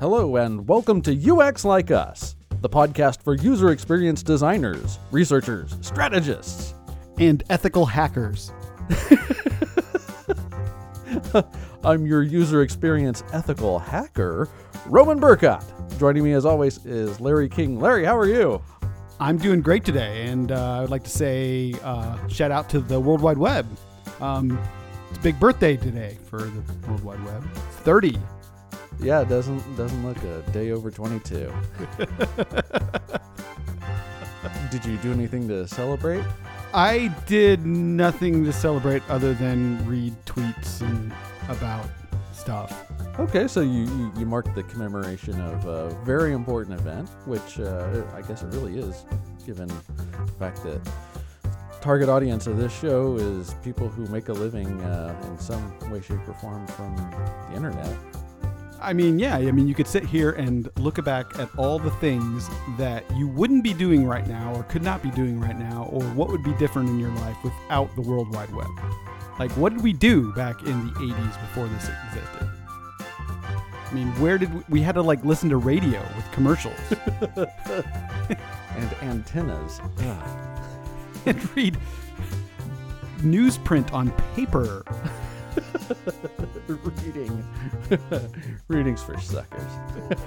Hello, and welcome to UX Like Us, the podcast for user experience designers, researchers, strategists. and ethical hackers. I'm your user experience ethical hacker, Roman Burkott. Joining me as always is Larry King. Larry, how are you? I'm doing great today, and uh, I'd like to say uh, shout out to the World Wide Web. Um, it's a big birthday today for the World Wide Web. 30. Yeah, it doesn't doesn't look a day over 22. Did you do anything to celebrate? I did nothing to celebrate other than read tweets and about stuff. Okay, so you, you, you marked the commemoration of a very important event, which uh, I guess it really is, given the fact that target audience of this show is people who make a living uh, in some way, shape, or form from the internet. I mean, yeah, I mean, you could sit here and look back at all the things that you wouldn't be doing right now or could not be doing right now, or what would be different in your life without the World Wide Web. Like, what did we do back in the 80s before this existed? I mean, where did we, we had to like listen to radio with commercials And antennas. And read newsprint on paper? Reading. Readings for suckers.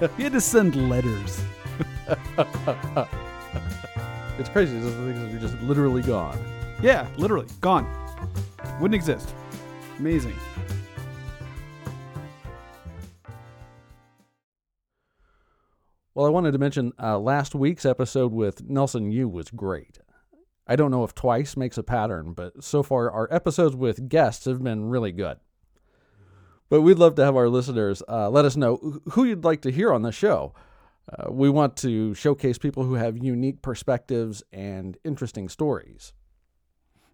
you had to send letters. It's crazy. Those things are just literally gone. Yeah, literally gone. Wouldn't exist. Amazing. Well, I wanted to mention uh, last week's episode with Nelson Yu was great. I don't know if twice makes a pattern, but so far our episodes with guests have been really good. But we'd love to have our listeners uh, let us know who you'd like to hear on the show. Uh, we want to showcase people who have unique perspectives and interesting stories.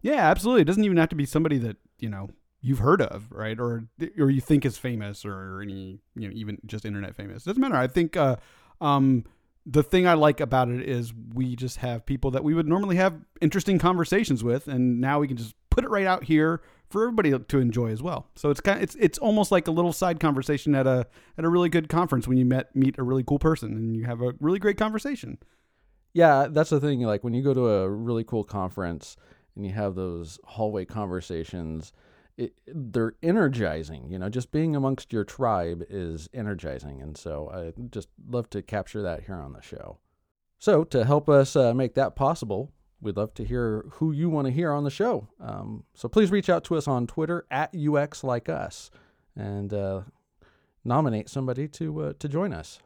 Yeah, absolutely. It doesn't even have to be somebody that you know you've heard of, right? Or or you think is famous, or any you know even just internet famous. doesn't matter. I think uh, um, the thing I like about it is we just have people that we would normally have interesting conversations with, and now we can just put it right out here for everybody to enjoy as well. So it's kind it's it's almost like a little side conversation at a at a really good conference when you met meet a really cool person and you have a really great conversation. Yeah, that's the thing. Like when you go to a really cool conference and you have those hallway conversations, it, they're energizing. You know, just being amongst your tribe is energizing, and so I just love to capture that here on the show. So to help us uh, make that possible, we'd love to hear who you want to hear on the show. Um, so please reach out to us on Twitter at UX Like Us and uh, nominate somebody to uh, to join us.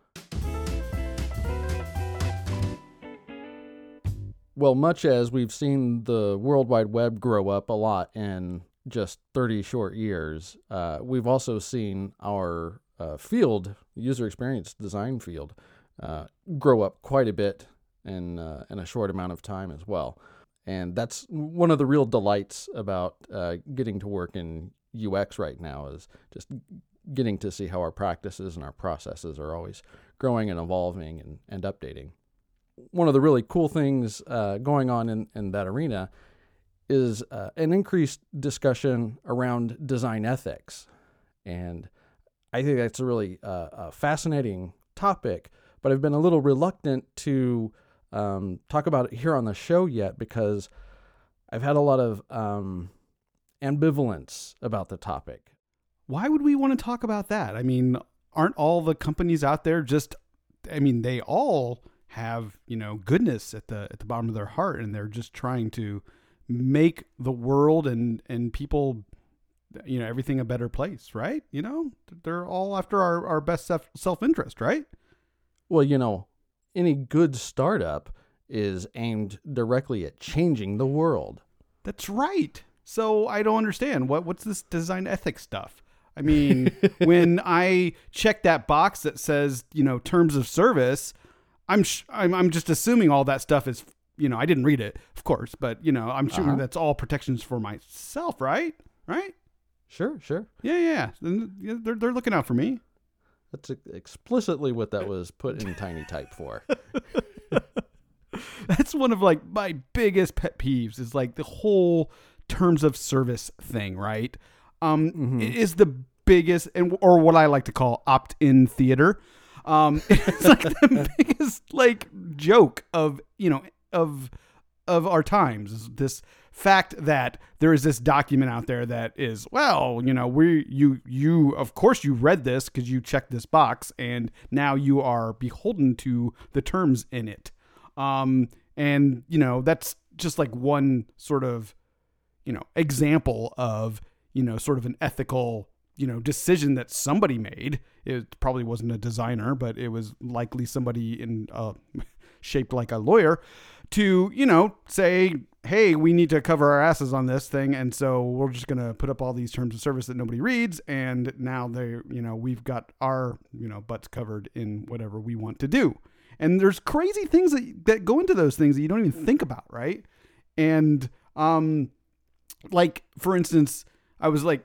Well, much as we've seen the World Wide Web grow up a lot in just 30 short years, uh, we've also seen our uh, field, user experience design field, uh, grow up quite a bit in, uh, in a short amount of time as well. And that's one of the real delights about uh, getting to work in UX right now is just getting to see how our practices and our processes are always growing and evolving and, and updating one of the really cool things uh, going on in, in that arena is uh, an increased discussion around design ethics. And I think that's a really uh, a fascinating topic, but I've been a little reluctant to um, talk about it here on the show yet because I've had a lot of um, ambivalence about the topic. why would we want to talk about that? I mean, aren't all the companies out there just I mean, they all have, you know, goodness at the at the bottom of their heart and they're just trying to make the world and and people you know, everything a better place, right? You know, they're all after our, our best self self interest, right? Well, you know, any good startup is aimed directly at changing the world. That's right. So I don't understand what what's this design ethics stuff. I mean, when I check that box that says you know terms of service, I'm sh- I'm, I'm just assuming all that stuff is you know I didn't read it, of course, but you know I'm sure Uh-huh. that's all protections for myself, right? Right? Sure, sure. Yeah, yeah. They're they're looking out for me. That's explicitly what that was put in tiny type for. That's one of like my biggest pet peeves is like the whole terms of service thing, right? Um, Mhm. it is the biggest and or what I like to call opt-in theater. Um, it's like the biggest like joke of you know of of our times. This fact that there is this document out there that is well, you know, we you you of course you read this because you checked this box, and now you are beholden to the terms in it. Um, and you know that's just like one sort of you know example of you know sort of an ethical you know decision that somebody made it probably wasn't a designer but it was likely somebody in uh, shaped like a lawyer to you know say hey we need to cover our asses on this thing and so we're just going to put up all these terms of service that nobody reads and now they you know we've got our you know butts covered in whatever we want to do. And there's crazy things that, that go into those things that you don't even think about right? And um like for instance i was like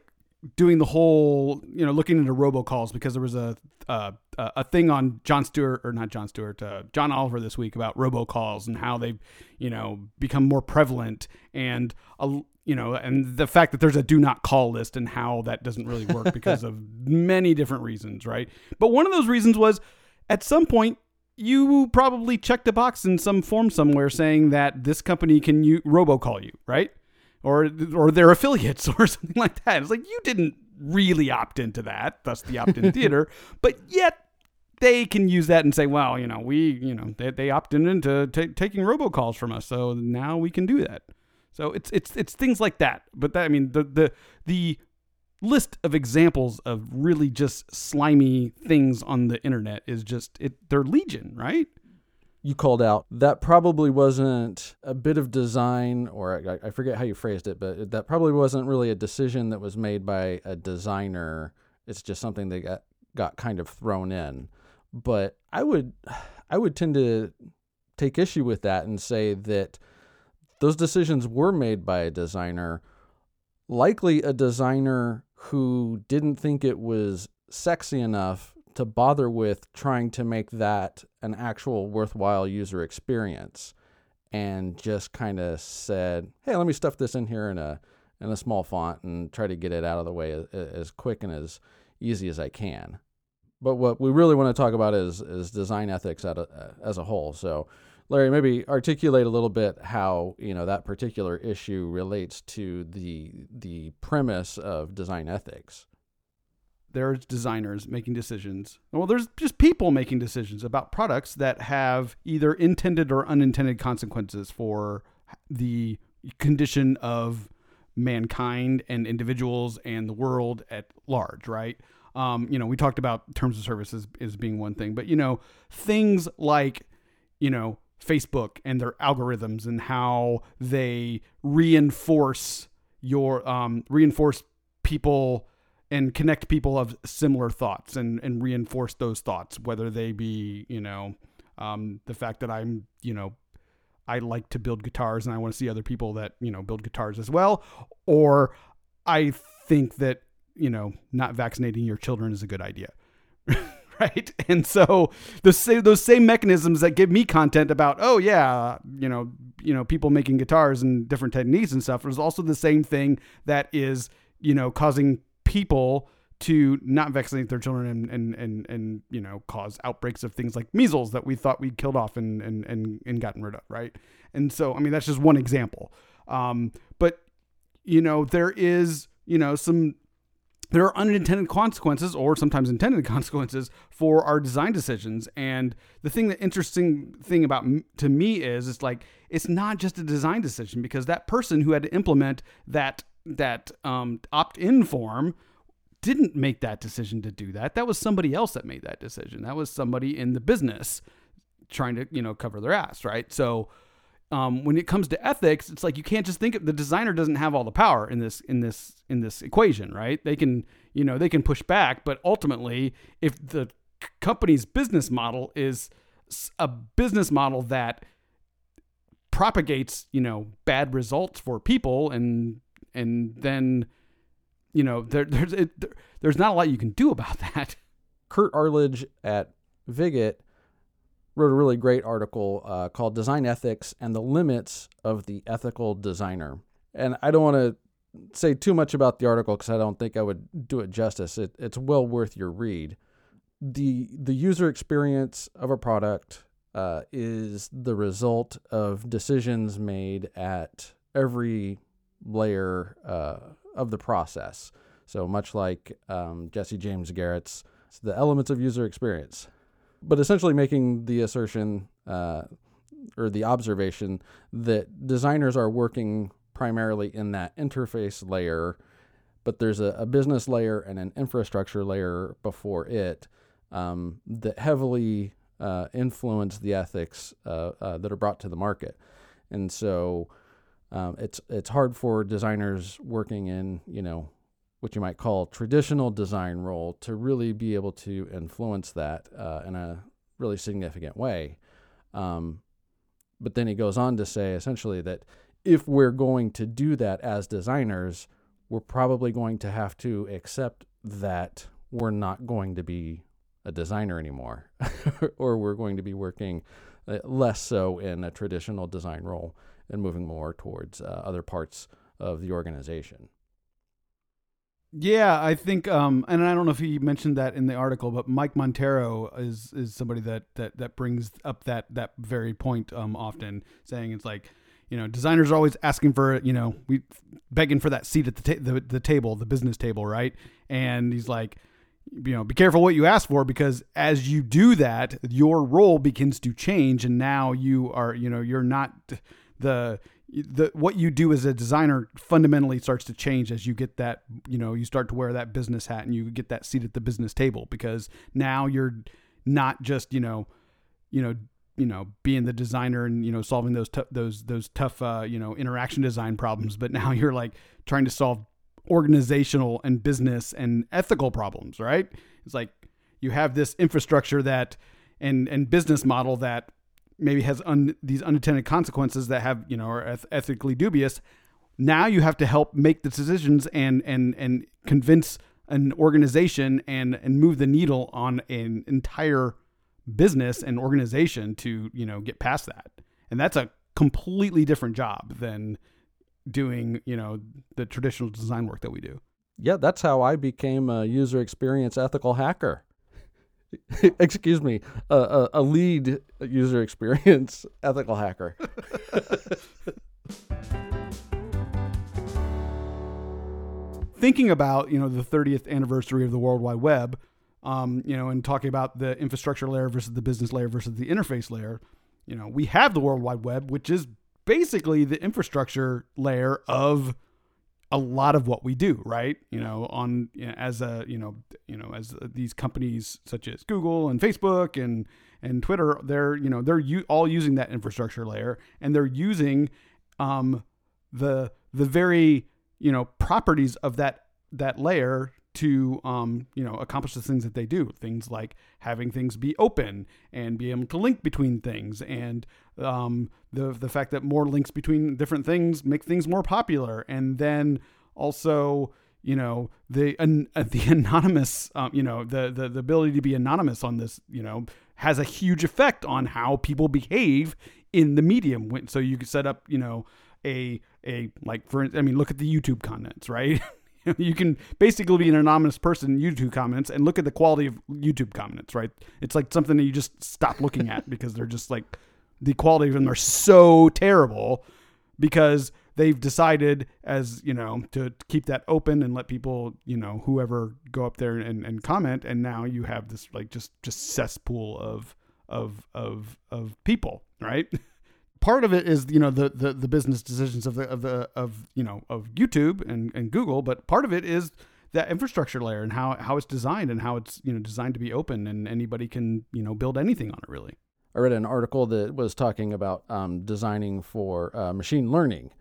doing the whole you know looking into robocalls because there was a uh, a thing on Jon Stewart or not Jon Stewart uh, John Oliver this week about robocalls and how they've you know become more prevalent and uh, you know and the fact that there's a do not call list and how that doesn't really work because of many different reasons right but one of those reasons was at some point you probably checked a box in some form somewhere saying that this company can you robocall you right or or their affiliates or something like that. It's like you didn't really opt into that, thus the opt-in theater, but yet they can use that and say, well, you know, we, you know, they, they opted into t- taking robocalls from us, so now we can do that. So it's it's it's things like that. But that I mean the the the list of examples of really just slimy things on the internet is just it they're legion, right? you called out that probably wasn't a bit of design or I, I, forget how you phrased it but that probably wasn't really a decision that was made by a designer it's just something that got got kind of thrown in but i would i would tend to take issue with that and say that those decisions were made by a designer likely a designer who didn't think it was sexy enough to bother with trying to make that an actual worthwhile user experience and just kind of said, "Hey, let me stuff this in here in a in a small font and try to get it out of the way as, as quick and as easy as I can." But what we really want to talk about is is design ethics a, as a whole. So, Larry, maybe articulate a little bit how you know that particular issue relates to the the premise of design ethics there's designers making decisions. Well, there's just people making decisions about products that have either intended or unintended consequences for the condition of mankind and individuals and the world at large, right? Um, you know, we talked about terms of services as being one thing, but you know, things like, you know, Facebook and their algorithms and how they reinforce your um, reinforce people and connect people of similar thoughts and, and reinforce those thoughts, whether they be, you know, um, the fact that I'm, you know, I like to build guitars and I want to see other people that, you know, build guitars as well. Or I think that, you know, not vaccinating your children is a good idea. right? And so the same those same mechanisms that give me content about, oh yeah, you know, you know, people making guitars and different techniques and stuff is also the same thing that is, you know, causing people to not vaccinate their children and, and, and, and, you know, cause outbreaks of things like measles that we thought we'd killed off and, and, and, and gotten rid of. Right. And so, I mean, that's just one example. Um, but, you know, there is, you know, some, there are unintended consequences or sometimes intended consequences for our design decisions. And the thing that interesting thing about to me is, it's like, it's not just a design decision because that person who had to implement that that um, opt-in form didn't make that decision to do that. That was somebody else that made that decision. That was somebody in the business trying to you know cover their ass, right? So um, when it comes to ethics, it's like you can't just think of, the designer doesn't have all the power in this in this in this equation, right? They can you know they can push back, but ultimately, if the company's business model is a business model that propagates you know bad results for people and and then you know there, there's it, there, there's not a lot you can do about that. Curt Arledge at Viget wrote a really great article uh, called "Design Ethics and the Limits of the Ethical Designer," and I don't want to say too much about the article because I don't think I would do it justice. It, it's well worth your read. the the user experience of a product uh, is the result of decisions made at every layer uh, of the process. So much like um, Jesse James Garrett's the elements of user experience, but essentially making the assertion uh, or the observation that designers are working primarily in that interface layer, but there's a, a business layer and an infrastructure layer before it um, that heavily uh, influence the ethics uh, uh, that are brought to the market. And so um, it's it's hard for designers working in you know what you might call traditional design role to really be able to influence that uh, in a really significant way. Um, but then he goes on to say essentially that if we're going to do that as designers, we're probably going to have to accept that we're not going to be a designer anymore, or we're going to be working uh, less so in a traditional design role and moving more towards uh, other parts of the organization. Yeah, I think, um, and I don't know if he mentioned that in the article, but Mike Monteiro is is somebody that that that brings up that that very point um, often, saying it's like, you know, designers are always asking for, you know, we begging for that seat at the ta- the, the table, the business table, right? And he's like, you know, be careful what you ask for because as you do that, your role begins to change, and now you are, you know, you're not the the what you do as a designer fundamentally starts to change as you get that you know you start to wear that business hat and you get that seat at the business table because now you're not just you know you know you know being the designer and you know solving those t- those those tough uh, you know interaction design problems but now you're like trying to solve organizational and business and ethical problems right? It's like you have this infrastructure that and and business model that maybe has un, these unintended consequences that have you know are eth- ethically dubious now you have to help make the decisions and and and convince an organization and and move the needle on an entire business and organization to you know get past that. And that's a completely different job than doing you know the traditional design work that we do. Yeah that's how i became a user experience ethical hacker excuse me, a, a, lead user experience ethical hacker. Thinking about you know the 30th anniversary of the World Wide Web, um, you know, and talking about the infrastructure layer versus the business layer versus the interface layer, you know, we have the World Wide Web, which is basically the infrastructure layer of a lot of what we do, right? You know, on you know, as a you know you know as these companies such as Google and Facebook and and Twitter, they're you know they're u- all using that infrastructure layer, and they're using um, the the very you know properties of that that layer to um, you know accomplish the things that they do. Things like having things be open and be able to link between things, and um, the the fact that more links between different things make things more popular, and then also you know the an, uh, the anonymous um, you know the, the the ability to be anonymous on this you know has a huge effect on how people behave in the medium. So you could set up you know a a like for I mean look at the YouTube comments right. you can basically be an anonymous person in YouTube comments and look at the quality of YouTube comments, right? It's like something that you just stop looking at because they're just like the quality of them are so terrible because they've decided as you know to keep that open and let people you know whoever go up there and, and comment and now you have this like just just cesspool of of of of people right part of it is you know the, the the business decisions of the of the of you know of YouTube and and Google, but part of it is that infrastructure layer and how how it's designed and how it's you know designed to be open and anybody can you know build anything on it really. I read an article that was talking about um, designing for uh, machine learning,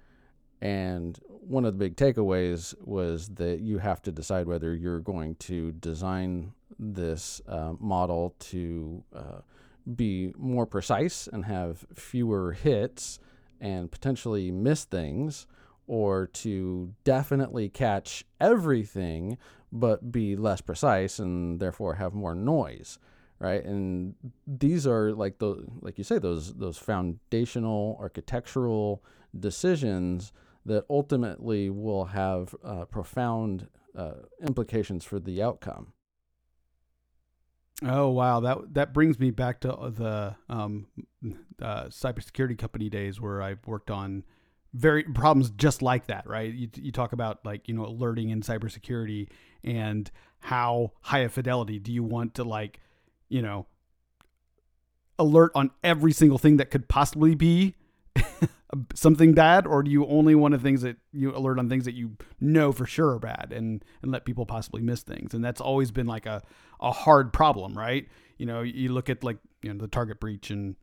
and one of the big takeaways was that you have to decide whether you're going to design this uh, model to uh, be more precise and have fewer hits and potentially miss things, or to definitely catch everything but be less precise and therefore have more noise right? And these are like the like you say those those foundational architectural decisions that ultimately will have uh, profound uh, implications for the outcome Oh wow, that that brings me back to the um, uh, cybersecurity company days where I've worked on very problems just like that, right? You, you talk about like you know alerting in cybersecurity and how high a fidelity do you want to like you know alert on every single thing that could possibly be something bad or do you only want to things that you alert on things that you know for sure are bad and and let people possibly miss things? And that's always been like a a hard problem right? You know you look at like you know the target breach and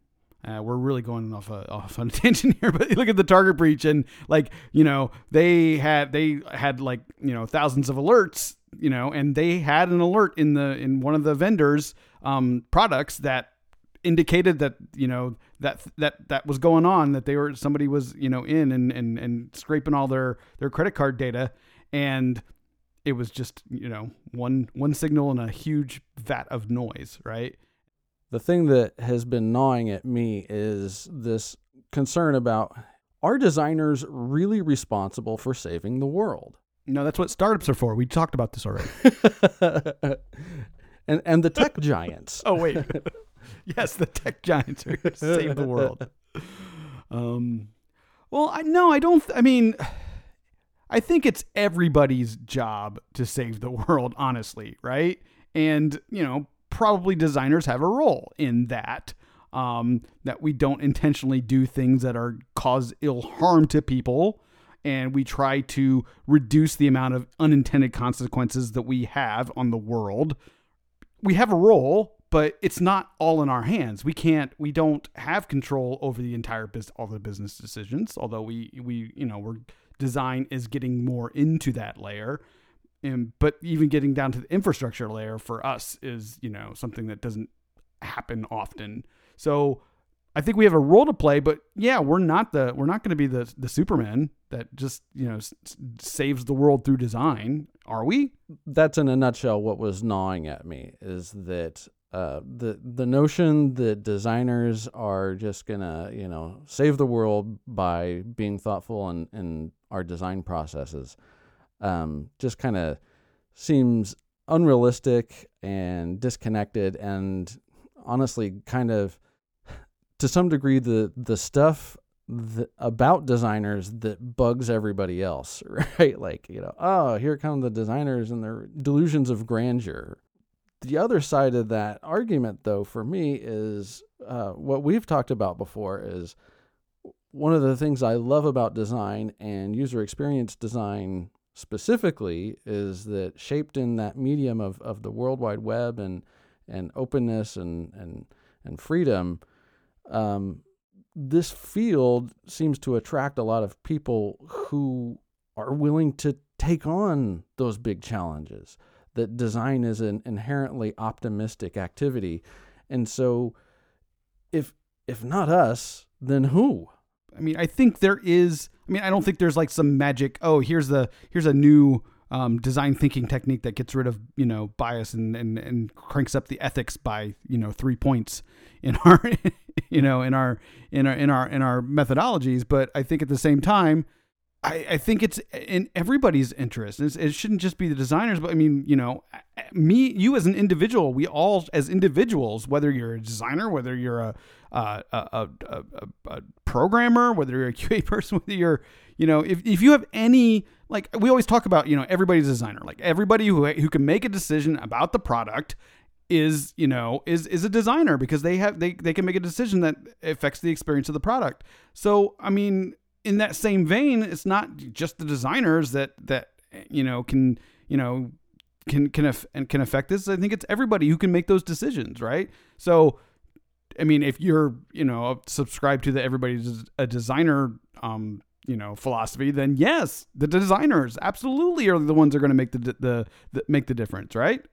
uh, we're really going off a, off on a tangent here, but you look at the target breach and like you know they had they had like you know thousands of alerts, you know, and they had an alert in the in one of the vendors' um, products that indicated that you know that that that was going on that they were somebody was you know in and and and scraping all their their credit card data and it was just you know one one signal and a huge vat of noise right the thing that has been gnawing at me is this concern about are designers really responsible for saving the world? No, that's what startups are for. We talked about this already. and and the tech giants. oh wait. yes, the tech giants are going to save the world. Um well, I no, I don't th- I mean I think it's everybody's job to save the world, honestly, right? And, you know, probably designers have a role in that. Um, that we don't intentionally do things that are cause ill harm to people, and we try to reduce the amount of unintended consequences that we have on the world. We have a role, but it's not all in our hands. We can't, we don't have control over the entire business, all the business decisions. Although we, we, you know, we're design is getting more into that layer. And, but even getting down to the infrastructure layer for us is, you know, something that doesn't happen often. So I think we have a role to play, but yeah, we're not the we're not going to be the the Superman that just you know s- saves the world through design, are we? That's in a nutshell what was gnawing at me is that uh, the the notion that designers are just gonna you know save the world by being thoughtful in, in our design processes um, just kind of seems unrealistic and disconnected and honestly kind of to some degree the the stuff about designers that bugs everybody else right? Like you know oh here come the designers and their delusions of grandeur the other side of that argument though for me is uh, what we've talked about before is one of the things i love about design and user experience design specifically is that shaped in that medium of, of the World Wide Web and and openness and and and freedom, um, this field seems to attract a lot of people who are willing to take on those big challenges. That design is an inherently optimistic activity, and so if if not us, then who? I mean, I think there is. I mean, I don't think there's like some magic. Oh, here's the here's a new um, design thinking technique that gets rid of you know bias and, and and cranks up the ethics by you know three points in our you know in our in our in our in our methodologies. But I think at the same time, I, I think it's in everybody's interest. It's, it shouldn't just be the designers, but I mean, you know, me, you as an individual, we all as individuals, whether you're a designer, whether you're a a, a, a, a programmer, whether you're a QA person, whether you're, you know, if, if you have any, like we always talk about, you know, everybody's a designer, like everybody who who can make a decision about the product is you know is is a designer because they have they, they can make a decision that affects the experience of the product so i mean in that same vein, it's not just the designers that that you know can you know can can and can affect this. I think it's everybody who can make those decisions, right? So, I mean, if you're you know subscribed to the everybody's a designer um you know philosophy, then yes, the designers absolutely are the ones that are going to make the, the the make the difference, right?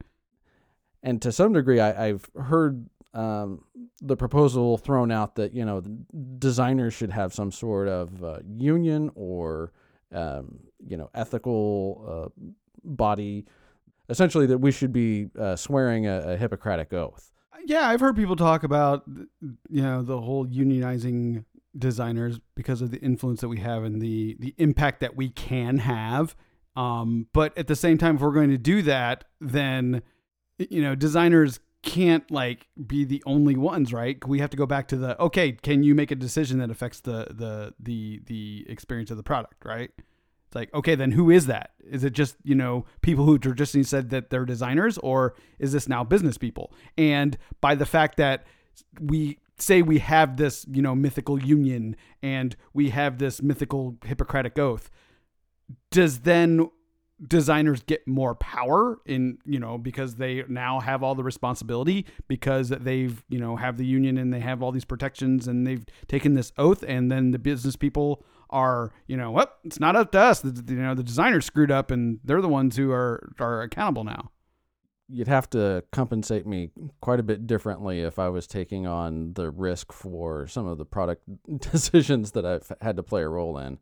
And to some degree, I, I've heard um, the proposal thrown out that you know designers should have some sort of uh, union or um, you know ethical uh, body, essentially that we should be uh, swearing a, a, Hippocratic oath. Yeah, I've heard people talk about you know the whole unionizing designers because of the influence that we have and the the impact that we can have. Um, but at the same time, if we're going to do that, then you know designers can't like be the only ones, right? We have to go back to the okay, can you make a decision that affects the the the the experience of the product, right? It's like, okay, then who is that? Is it just, you know, people who traditionally said that they're designers or is this now business people? And by the fact that we say we have this, you know, mythical union and we have this mythical Hippocratic oath, does then designers get more power in you know because they now have all the responsibility because they've you know have the union and they have all these protections and they've taken this oath and then the business people are you know what it's not up to us the, you know the designers screwed up and they're the ones who are are accountable now you'd have to compensate me quite a bit differently if I was taking on the risk for some of the product decisions that I've had to play a role in.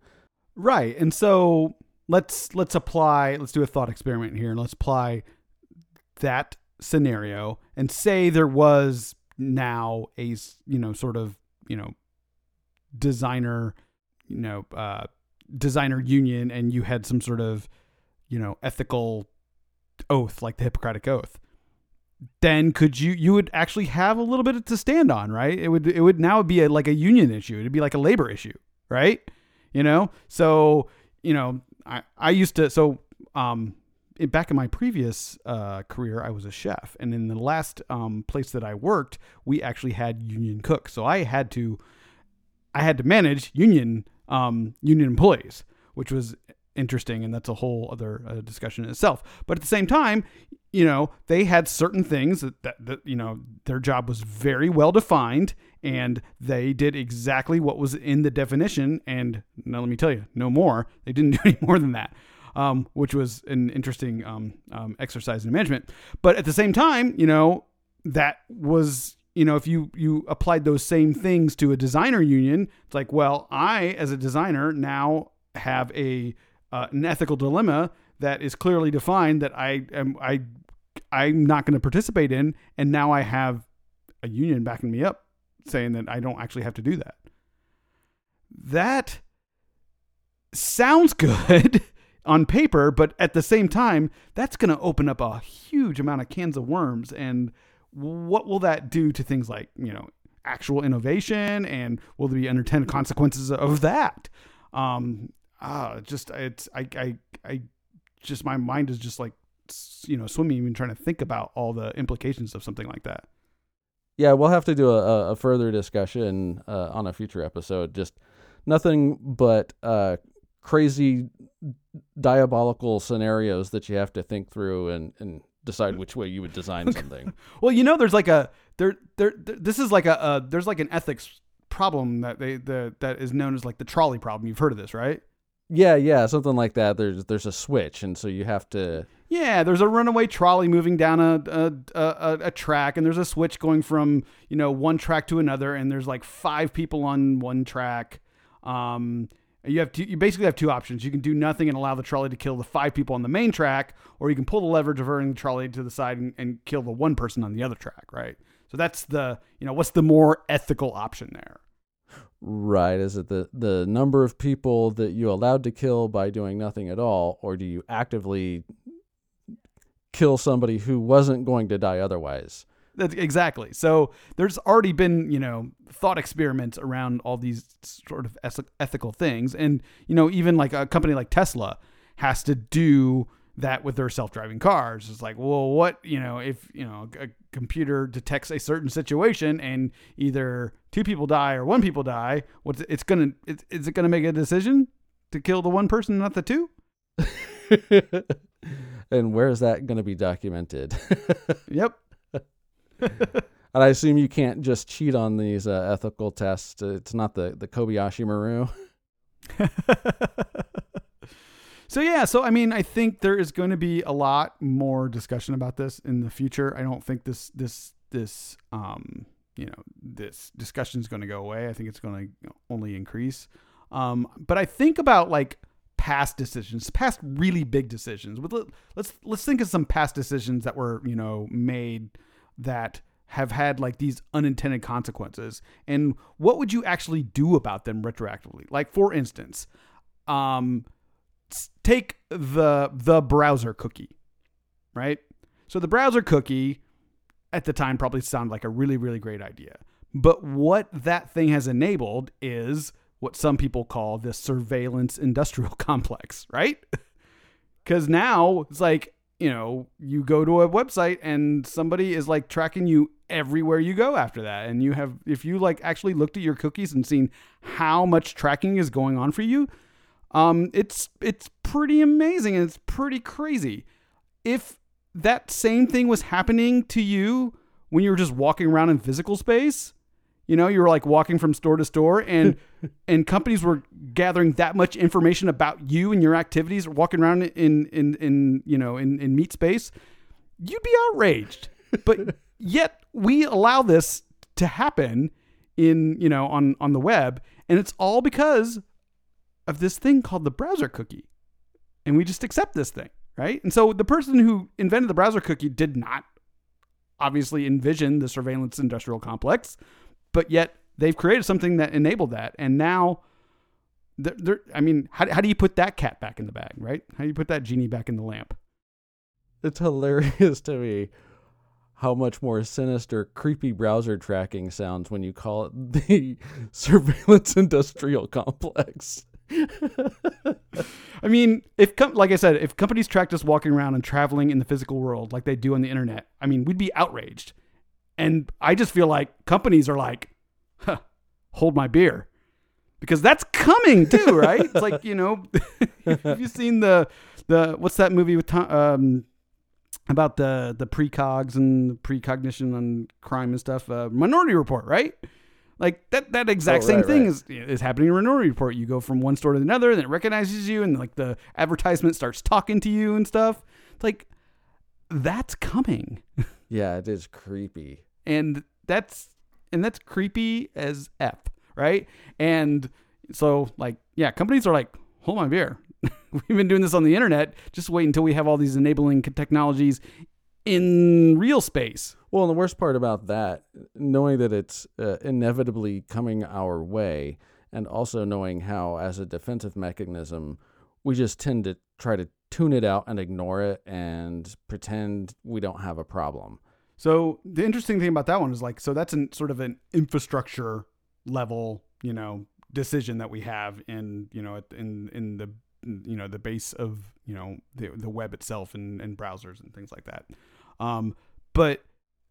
Right. And so let's let's apply let's do a thought experiment here and let's apply that scenario and say there was now a you know sort of you know designer you know uh designer union and you had some sort of you know ethical oath like the hippocratic oath then could you you would actually have a little bit to stand on right? It would it would now be a, like a union issue. It'd be like a labor issue right? You know? So you know I, I used to so um back in my previous uh, career, I was a chef, and in the last um, place that I worked, we actually had union cooks. So I had to, I had to manage union um, union employees, which was interesting, and that's a whole other uh, discussion in itself. But at the same time, you know, they had certain things that, that, that you know their job was very well defined, and they did exactly what was in the definition. And now let me tell you, no more. They didn't do any more than that. Um, which was an interesting um, um, exercise in management. But at the same time, you know, that was you know, if you you applied those same things to a designer union, it's like, well, I as a designer now have a uh, an ethical dilemma that is clearly defined that I am I I'm not going to participate in, and now I have a union backing me up saying that I don't actually have to do that. That sounds good on paper, but at the same time, that's going to open up a huge amount of cans of worms. And what will that do to things like, you know, actual innovation? And will there be unintended consequences of that? Um, ah, just, it's, I, I, I just, my mind is just like, you know, swimming, even trying to think about all the implications of something like that. Yeah, we'll have to do a, a further discussion uh, on a future episode. Just nothing but uh, crazy, diabolical scenarios that you have to think through and, and decide which way you would design something. well, you know, there's like a there there. This is like a, a there's like an ethics problem that they the that is known as like the trolley problem. You've heard of this, right? Yeah, yeah, something like that. There's there's a switch, and so you have to. Yeah, there's a runaway trolley moving down a a, a a track, and there's a switch going from you know one track to another, and there's like five people on one track. Um, you have two, you basically have two options. You can do nothing and allow the trolley to kill the five people on the main track, or you can pull the lever, diverting the trolley to the side and, and kill the one person on the other track. Right. So that's the you know what's the more ethical option there. Right. Is it the, the number of people that you allowed to kill by doing nothing at all, or do you actively kill somebody who wasn't going to die otherwise? That's exactly. So there's already been, you know, thought experiments around all these sort of ethical things. And, you know, even like a company like Tesla has to do that with their self-driving cars. It's like, well, what, you know, if, you know, a computer detects a certain situation and either two people die or one people die, what's it's going to is it going to make a decision to kill the one person not the two? and where is that going to be documented? yep. and I assume you can't just cheat on these uh, ethical tests. It's not the the Kobayashi Maru. So yeah, so I mean, I think there is going to be a lot more discussion about this in the future. I don't think this this this um you know this discussion is going to go away. I think it's going to only increase. Um, but I think about like past decisions, past really big decisions. Let's let's think of some past decisions that were you know made that have had like these unintended consequences, and what would you actually do about them retroactively? Like for instance, um take the the browser cookie, right? So the browser cookie at the time probably sounded like a really, really great idea. But what that thing has enabled is what some people call the surveillance industrial complex, right? Because now it's like, you know, you go to a website and somebody is like tracking you everywhere you go after that. And you have, if you like actually looked at your cookies and seen how much tracking is going on for you, um, it's it's pretty amazing and it's pretty crazy. If that same thing was happening to you when you were just walking around in physical space, you know, you were like walking from store to store and and companies were gathering that much information about you and your activities walking around in in in you know, in in meat space, you'd be outraged. But yet we allow this to happen in, you know, on on the web and it's all because of this thing called the browser cookie. And we just accept this thing, right? And so the person who invented the browser cookie did not obviously envision the surveillance industrial complex, but yet they've created something that enabled that. And now, they're, they're, I mean, how, how do you put that cat back in the bag, right? How do you put that genie back in the lamp? It's hilarious to me how much more sinister, creepy browser tracking sounds when you call it the surveillance industrial complex. I mean, if com- like I said, if companies tracked us walking around and traveling in the physical world like they do on the internet, I mean, we'd be outraged. And I just feel like companies are like, huh, hold my beer. Because that's coming too, right? it's like, you know, have you seen the the what's that movie with um about the the precogs and precognition and crime and stuff? Uh, Minority Report, right? Like that that exact Oh, same right, thing right. is is happening in Minority Report. You go from one store to another, and it recognizes you, and like the advertisement starts talking to you and stuff. It's like that's coming, Yeah, it is creepy. and that's and that's creepy as f, right? And so like yeah, companies are like, hold my beer. We've been doing this on the internet. Just wait until we have all these enabling technologies in real space. Well, and the worst part about that, knowing that it's uh, inevitably coming our way, and also knowing how, as a defensive mechanism, we just tend to try to tune it out and ignore it and pretend we don't have a problem. So the interesting thing about that one is like, so that's an sort of an infrastructure level, you know, decision that we have in, you know, in in the you know the base of you know the the web itself and, and browsers and things like that. Um, but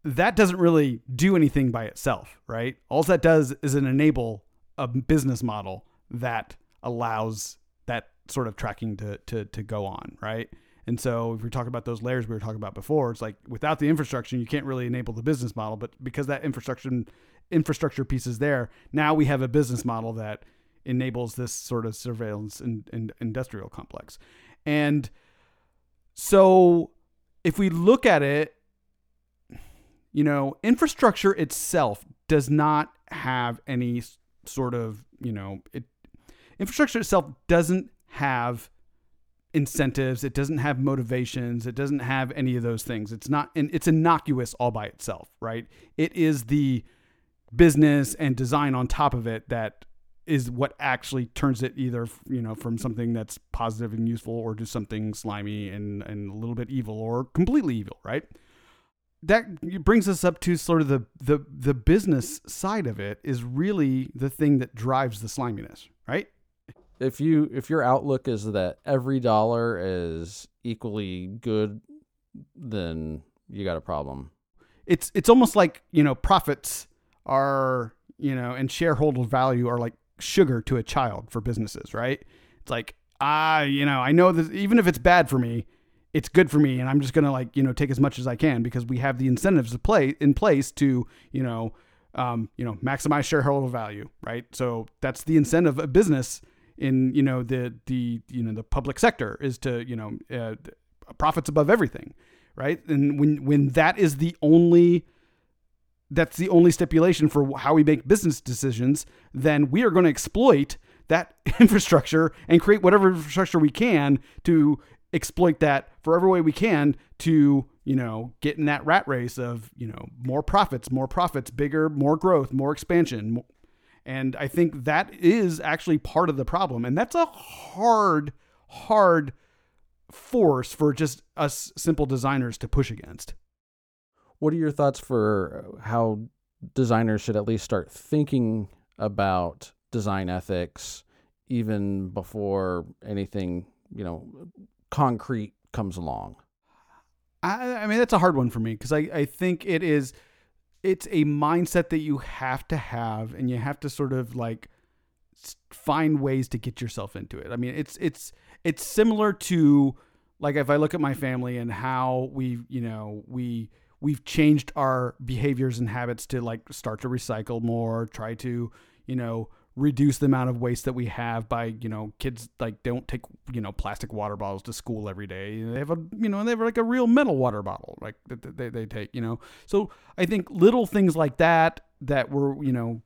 that doesn't really do anything by itself, right? All that does is it enable a business model that allows that sort of tracking to to to go on, right? And so if we're talking about those layers we were talking about before, it's like without the infrastructure, you can't really enable the business model. But because that infrastructure infrastructure piece is there, now we have a business model that enables this sort of surveillance and, and industrial complex. And so if we look at it, you know, infrastructure itself does not have any sort of, you know, it infrastructure itself doesn't have incentives, it doesn't have motivations, it doesn't have any of those things. It's not and it's innocuous all by itself, right? It is the business and design on top of it that is what actually turns it either you know from something that's positive and useful or to something slimy and and a little bit evil or completely evil right that brings us up to sort of the the the business side of it is really the thing that drives the sliminess right If you if your outlook is that every dollar is equally good, then you got a problem. it's it's almost like you know profits are you know and shareholder value are like sugar to a child for businesses right it's like ah you know i know that even if it's bad for me it's good for me and i'm just gonna like you know take as much as i can because we have the incentives to play in place to you know um, you know maximize shareholder value right? So that's the incentive of business in you know the the you know the public sector is to you know uh, profits above everything right? And when when that is the only that's the only stipulation for how we make business decisions, then we are going to exploit that infrastructure and create whatever infrastructure we can to exploit that for every way we can to, you know, get in that rat race of, you know, more profits, more profits, bigger, more growth, more expansion. And I think that is actually part of the problem. And that's a hard, hard force for just us simple designers to push against. what are your thoughts for uh, how designers should at least start thinking about design ethics even before anything, you know, concrete comes along? I, I mean, that's a hard one for me because I, I think it is, it's a mindset that you have to have and you have to sort of like find ways to get yourself into it. I mean, it's, it's, it's similar to like if I look at my family and how we, you know, we, we've changed our behaviors and habits to like start to recycle more, try to, you know, reduce the amount of waste that we have by you know kids like don't take you know plastic water bottles to school every day. They have a you know they have like a real metal water bottle like that they, they take you know? So i think little things like that that were you know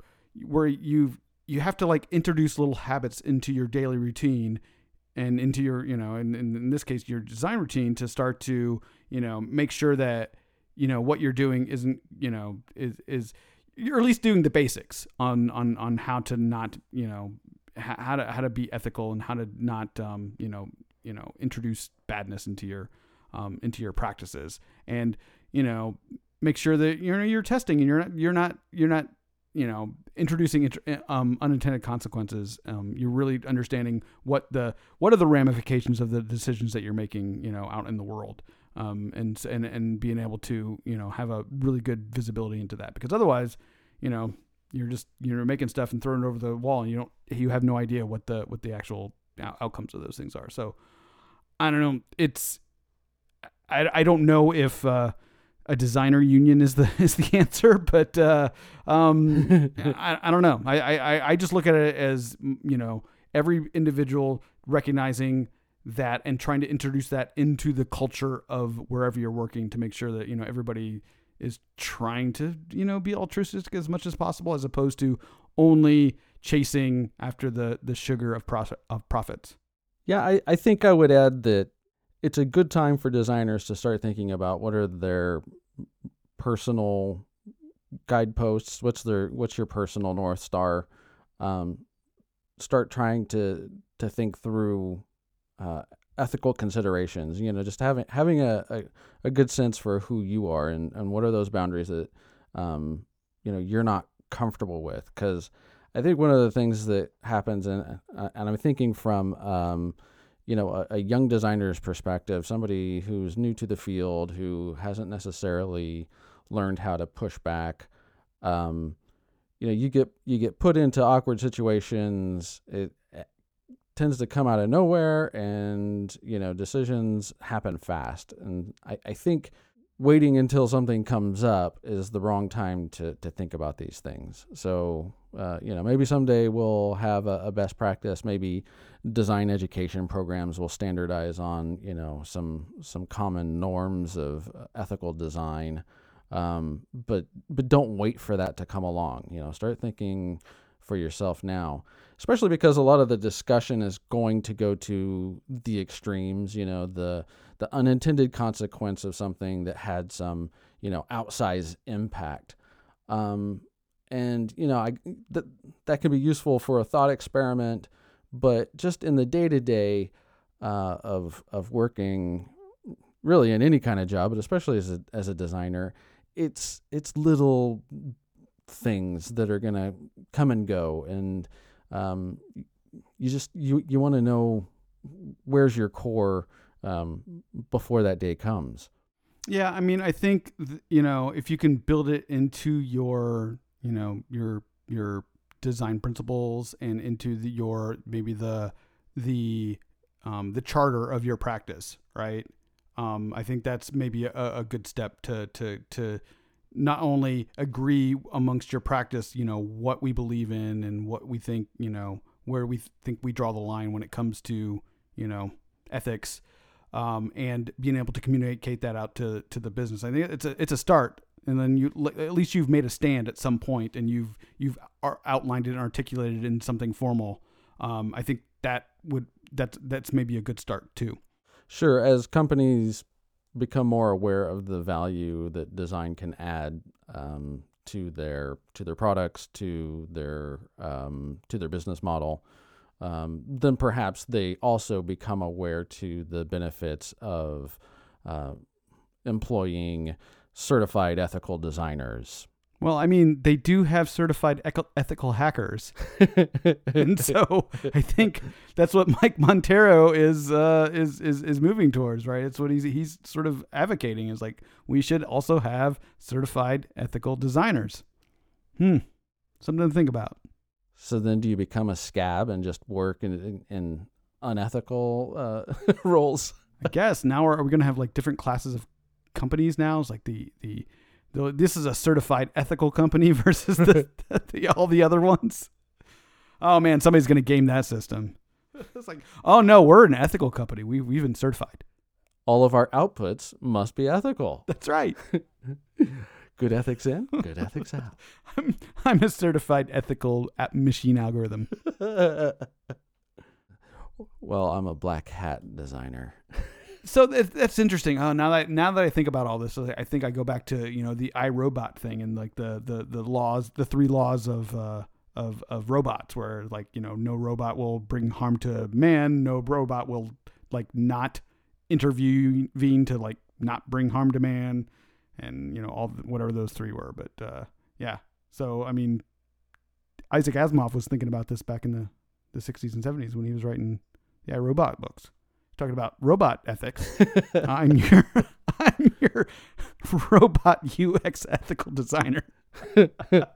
where you you have to like introduce little habits into your daily routine and into your you know and, and in this case your design routine to start to you know make sure that you know what you're doing isn't you know is is you're at least doing the basics on on on how to not you know how to how to be ethical and how to not um, you know you know introduce badness into your um, into your practices. And you know make sure that you're you're testing and you're not you're not you're not you know introducing um, unintended consequences. Um, you're really understanding what the what are the ramifications of the decisions that you're making you know out in the world um, and and and being able to you know have a really good visibility into that because otherwise, you know, you're just you're making stuff and throwing it over the wall and you don't you have no idea what the what the actual outcomes of those things are. So I don't know. It's I, I don't know if uh, a designer union is the is the answer, but uh, um, I, I don't know. I, I I just look at it as you know every individual recognizing that and trying to introduce that into the culture of wherever you're working to make sure that you know everybody is trying to you know be altruistic as much as possible as opposed to only chasing after the the sugar of profit of profits. Yeah I, I think i would add that it's a good time for designers to start thinking about what are their personal guideposts what's their what's your personal north star. Um, start trying to to think through uh, ethical considerations. You know, just having having a, a, a, good sense for who you are and, and what are those boundaries that um, you know you're not comfortable with. Because I think one of the things that happens, and uh, and I'm thinking from um, you know a, a, young designer's perspective, somebody who's new to the field who hasn't necessarily learned how to push back. Um, you know, you get you get put into awkward situations. It tends to come out of nowhere and you know decisions happen fast. And I, I think waiting until something comes up is the wrong time to, to think about these things. So uh, you know maybe someday we'll have a, a, best practice. Maybe design education programs will standardize on you know some some common norms of ethical design. Um, but but don't wait for that to come along. You know start thinking for yourself now, especially because a lot of the discussion is going to go to the extremes, you know, the the unintended consequence of something that had some, you know, outsized impact. Um, and you know, I that that can be useful for a thought experiment, but just in the day to day of of working, really in any kind of job, but especially as a as a designer, it's it's little things that are going to come and go and um, you just you you want to know where's your core um, before that day comes. Yeah i mean i think th- you know if you can build it into your you know your your design principles and into the, your maybe the the um, the charter of your practice right? Um, i think that's maybe a, a good step to to to not only agree amongst your practice, you know, what we believe in and what we think, you know, where we think we draw the line when it comes to, you know, ethics, um, and being able to communicate that out to to the business. I think it's a it's a start, and then you at least you've made a stand at some point, and you've you've outlined it and articulated it in something formal. Um, I think that would that's that's maybe a good start too. Sure, as companies become more aware of the value that design can add um, to their to their products, to their um, to their business model, um, then perhaps they also become aware to the benefits of uh, employing certified ethical designers. Well, I mean, they do have certified ethical hackers, and so I think that's what Mike Monteiro is uh, is is is moving towards, right? It's what he's he's sort of advocating is like we should also have certified ethical designers. Hmm, something to think about. So then, do you become a scab and just work in in, unethical uh, roles? I guess now are, are we going to have like different classes of companies now? It's like the the, this is a certified ethical company versus the, the, all the other ones. Oh man, somebody's gonna game that system. It's like, oh no, we're an ethical company. We we've been certified. All of our outputs must be ethical. That's right. good ethics in, good ethics out. I'm I'm a certified ethical machine algorithm. well, I'm a black hat designer so that's interesting. Oh, now that now that I think about all this, I think I go back to you know the iRobot thing and like the the the laws, the three laws of uh, of of robots, where like you know no robot will bring harm to man, no robot will like not intervene to like not bring harm to man, and you know all whatever those three were. But uh, yeah, so I mean, Isaac Asimov was thinking about this back in the the 60s and 70s when he was writing the iRobot books talking about robot ethics. I'm your I'm your robot UX ethical designer. but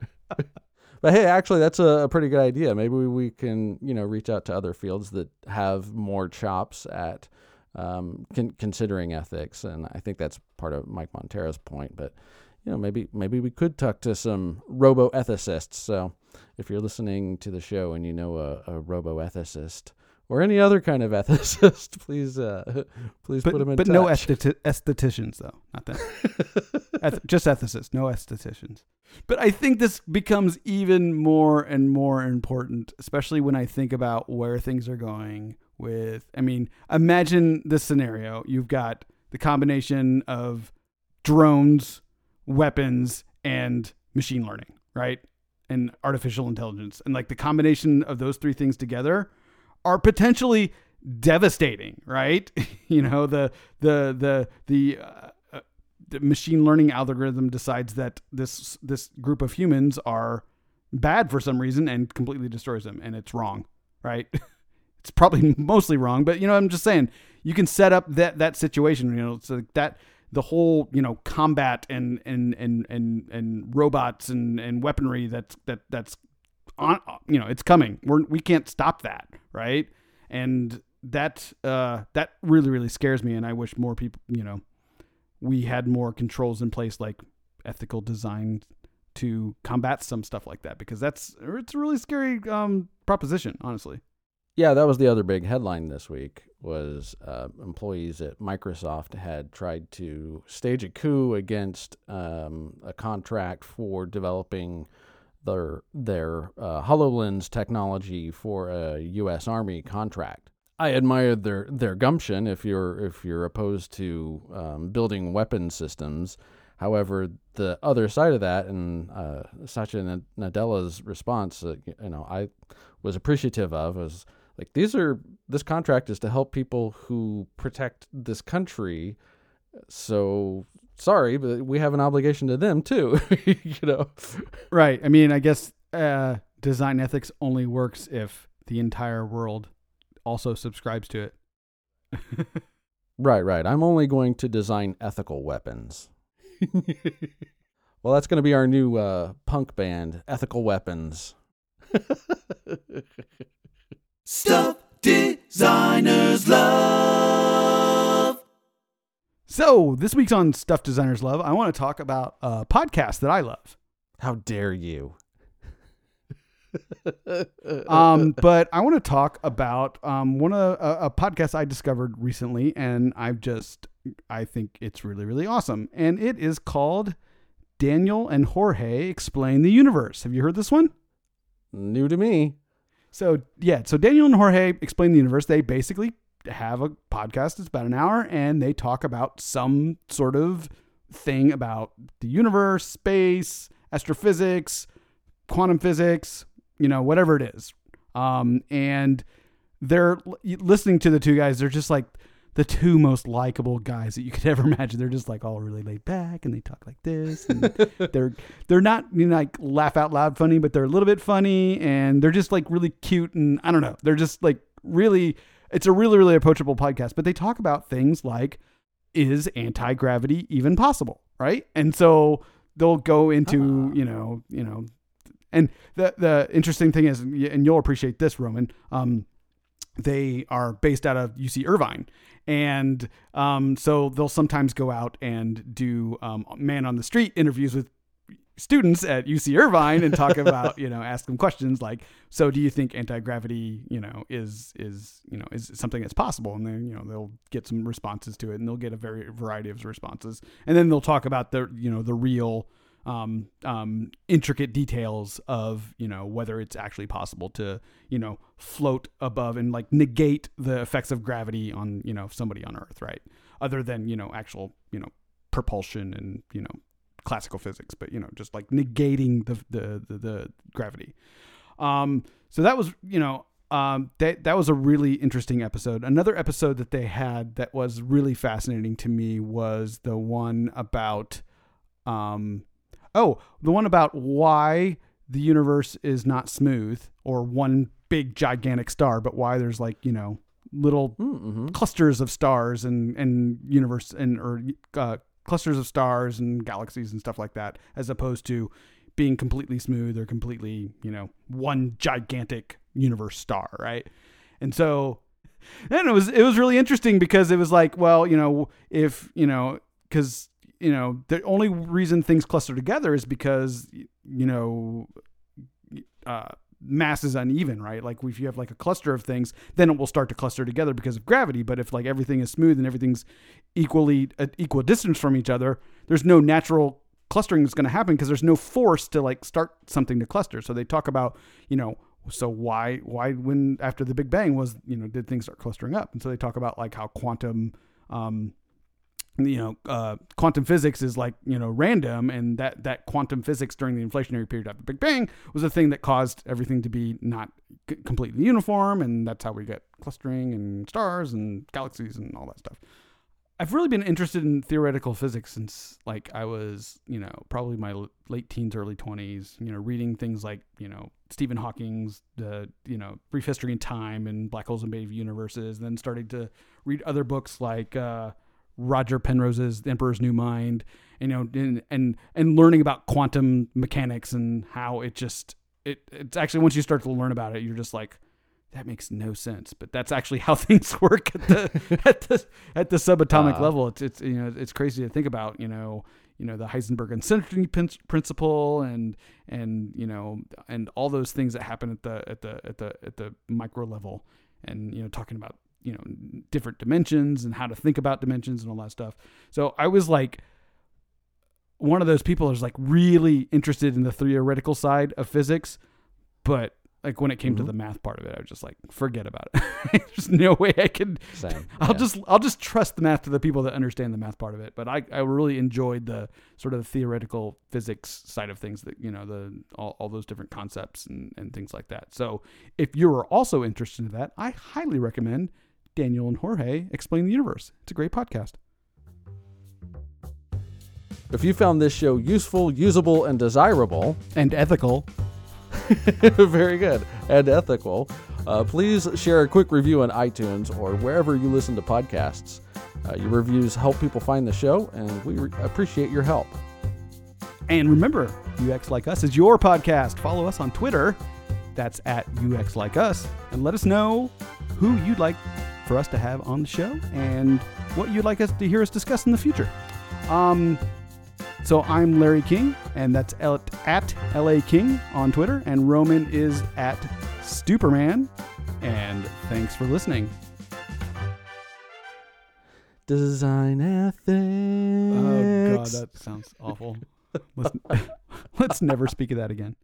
hey, actually, that's a, a, pretty good idea. Maybe we can, you know, reach out to other fields that have more chops at um, con- considering ethics, and I think that's part of Mike Monteiro's point. But you know, maybe maybe we could talk to some robo ethicists. So if you're listening to the show and you know a, a robo ethicist, or any other kind of ethicist, please uh, please but, put them in but touch. no estheti- estheticians though, not that. Eth- just ethicists, no estheticians. But I think this becomes even more and more important, especially when I think about where things are going. With, I mean, imagine this scenario: you've got the combination of drones, weapons, and machine learning, right? And artificial intelligence, and like the combination of those three things together are potentially devastating, right? you know, the the the the, uh, uh, the machine learning algorithm decides that this this group of humans are bad for some reason and completely destroys them, and it's wrong, right? it's probably mostly wrong, but you know, I'm just saying you can set up that that situation. You know, so that the whole you know combat and and and and and robots and and weaponry that's that that's on you know it's coming we're we can't stop that right? And that uh that really really scares me and i wish more people you know we had more controls in place like ethical design to combat some stuff like that because that's it's a really scary um proposition honestly. Yeah that was the other big headline this week was uh, employees at microsoft had tried to stage a coup against um, a contract for developing their their uh, Hololens technology for a U.S. Army contract. I admire their their gumption if you're if you're opposed to um, building weapon systems. However, the other side of that, and uh, Satya Nadella's response, uh, you know, I was appreciative of, was like these are this contract is to help people who protect this country. So sorry, but we have an obligation to them too. you know, right? I mean, I guess uh, design ethics only works if the entire world also subscribes to it. right, right. I'm only going to design ethical weapons. well, that's going to be our new uh, punk band, Ethical Weapons. Stuff designers love. So, this week's on Stuff Designers Love, I want to talk about a podcast that I love. How dare you? um, but I want to talk about um, one of a, a podcast I discovered recently, and I've just I think it's really really awesome, and it is called Daniel and Jorge Explain the Universe. Have you heard this one? New to me. So yeah, so Daniel and Jorge Explain the Universe. They basically have a podcast that's about an hour and they talk about some sort of thing about the universe, space, astrophysics, quantum physics, you know, whatever it is. Um, and they're listening to the two guys, they're just like, the two most likable guys that you could ever imagine. They're just like all really laid back and they talk like this. And they're they're not you know, like laugh out loud funny, but they're a little bit funny and they're just like really cute and I don't know. They're just like really it's a really really approachable podcast. But they talk about things like is anti gravity even possible, right? And so they'll go into you know you know and the the interesting thing is, and you'll appreciate this, Roman. Um, they are based out of UC Irvine, and um, so they'll sometimes go out and do um, man on the street interviews with students at UC Irvine and talk about you know ask them questions like so do you think anti gravity you know is is you know is something that's possible and then you know they'll get some responses to it and they'll get a very variety of responses and then they'll talk about the you know the real um, um, intricate details of you know whether it's actually possible to you know float above and like negate the effects of gravity on you know somebody on Earth, right? Other than you know actual you know propulsion and you know classical physics, but you know just like negating the the the, the gravity. Um, so that was you know um, that that was a really interesting episode. Another episode that they had that was really fascinating to me was the one about um, Oh, the one about why the universe is not smooth or one big gigantic star, but why there's like, you know, little Mm-hmm. clusters of stars and and universe and or uh, clusters of stars and galaxies and stuff like that, as opposed to being completely smooth or completely, you know, one gigantic universe star, right? And so, and it was it was really interesting because it was like, well, you know, if you know, because you know the only reason things cluster together is because you know uh, mass is uneven, right? Like if you have like a cluster of things, then it will start to cluster together because of gravity. But if like everything is smooth and everything's equally at equal distance from each other, there's no natural clustering that's going to happen because there's no force to like start something to cluster. So they talk about, you know, so why why when after the Big Bang was you know did things start clustering up? And so they talk about like how quantum um, you know, uh, quantum physics is like you know random, and that that quantum physics during the inflationary period after the Big Bang was the thing that caused everything to be not c- completely uniform, and that's how we get clustering and stars and galaxies and all that stuff. I've really been interested in theoretical physics since like I was, you know, probably my late teens, early twenties. You know, reading things like you know Stephen Hawking's the you know Brief History in Time and Black Holes and Baby Universes. Then starting to read other books like. Uh, Roger Penrose's The Emperor's New Mind, and, you know, and, and and learning about quantum mechanics and how it just it it's actually once you start to learn about it, you're just like that makes no sense, but that's actually how things work at the at the at the subatomic Uh. level. It's it's you know it's crazy to think about. You know you know the Heisenberg uncertainty principle and and you know and all those things that happen at the at the at the at the micro level, and you know talking about you know different dimensions and how to think about dimensions and all that stuff. So I was like one of those people who's like really interested in the theoretical side of physics, but like when it came to Mhm. the math part of it, I was just like, forget about it. There's no way I could. Same. I'll yeah. just I'll just trust the math to the people that understand the math part of it. But I, I really enjoyed the sort of theoretical physics side of things that you know the all, all those different concepts and, and things like that. So if you are also interested in that, I highly recommend Daniel and Jorge explain the universe. It's a great podcast. If you found this show useful, usable, and desirable, And ethical. very good, and ethical, uh, please share a quick review on iTunes or wherever you listen to podcasts. Uh, your reviews help people find the show, and we re- appreciate your help. And remember, UX Like Us is your podcast. Follow us on Twitter. That's at UX Like Us. And let us know who you'd like for us to have on the show and what you'd like us to hear us discuss in the future. Um, so I'm Larry King, and that's L- at LA King on Twitter. And Roman is at Stuperman. And thanks for listening. Design ethics. Oh, God, that sounds awful. let's, let's never speak of that again.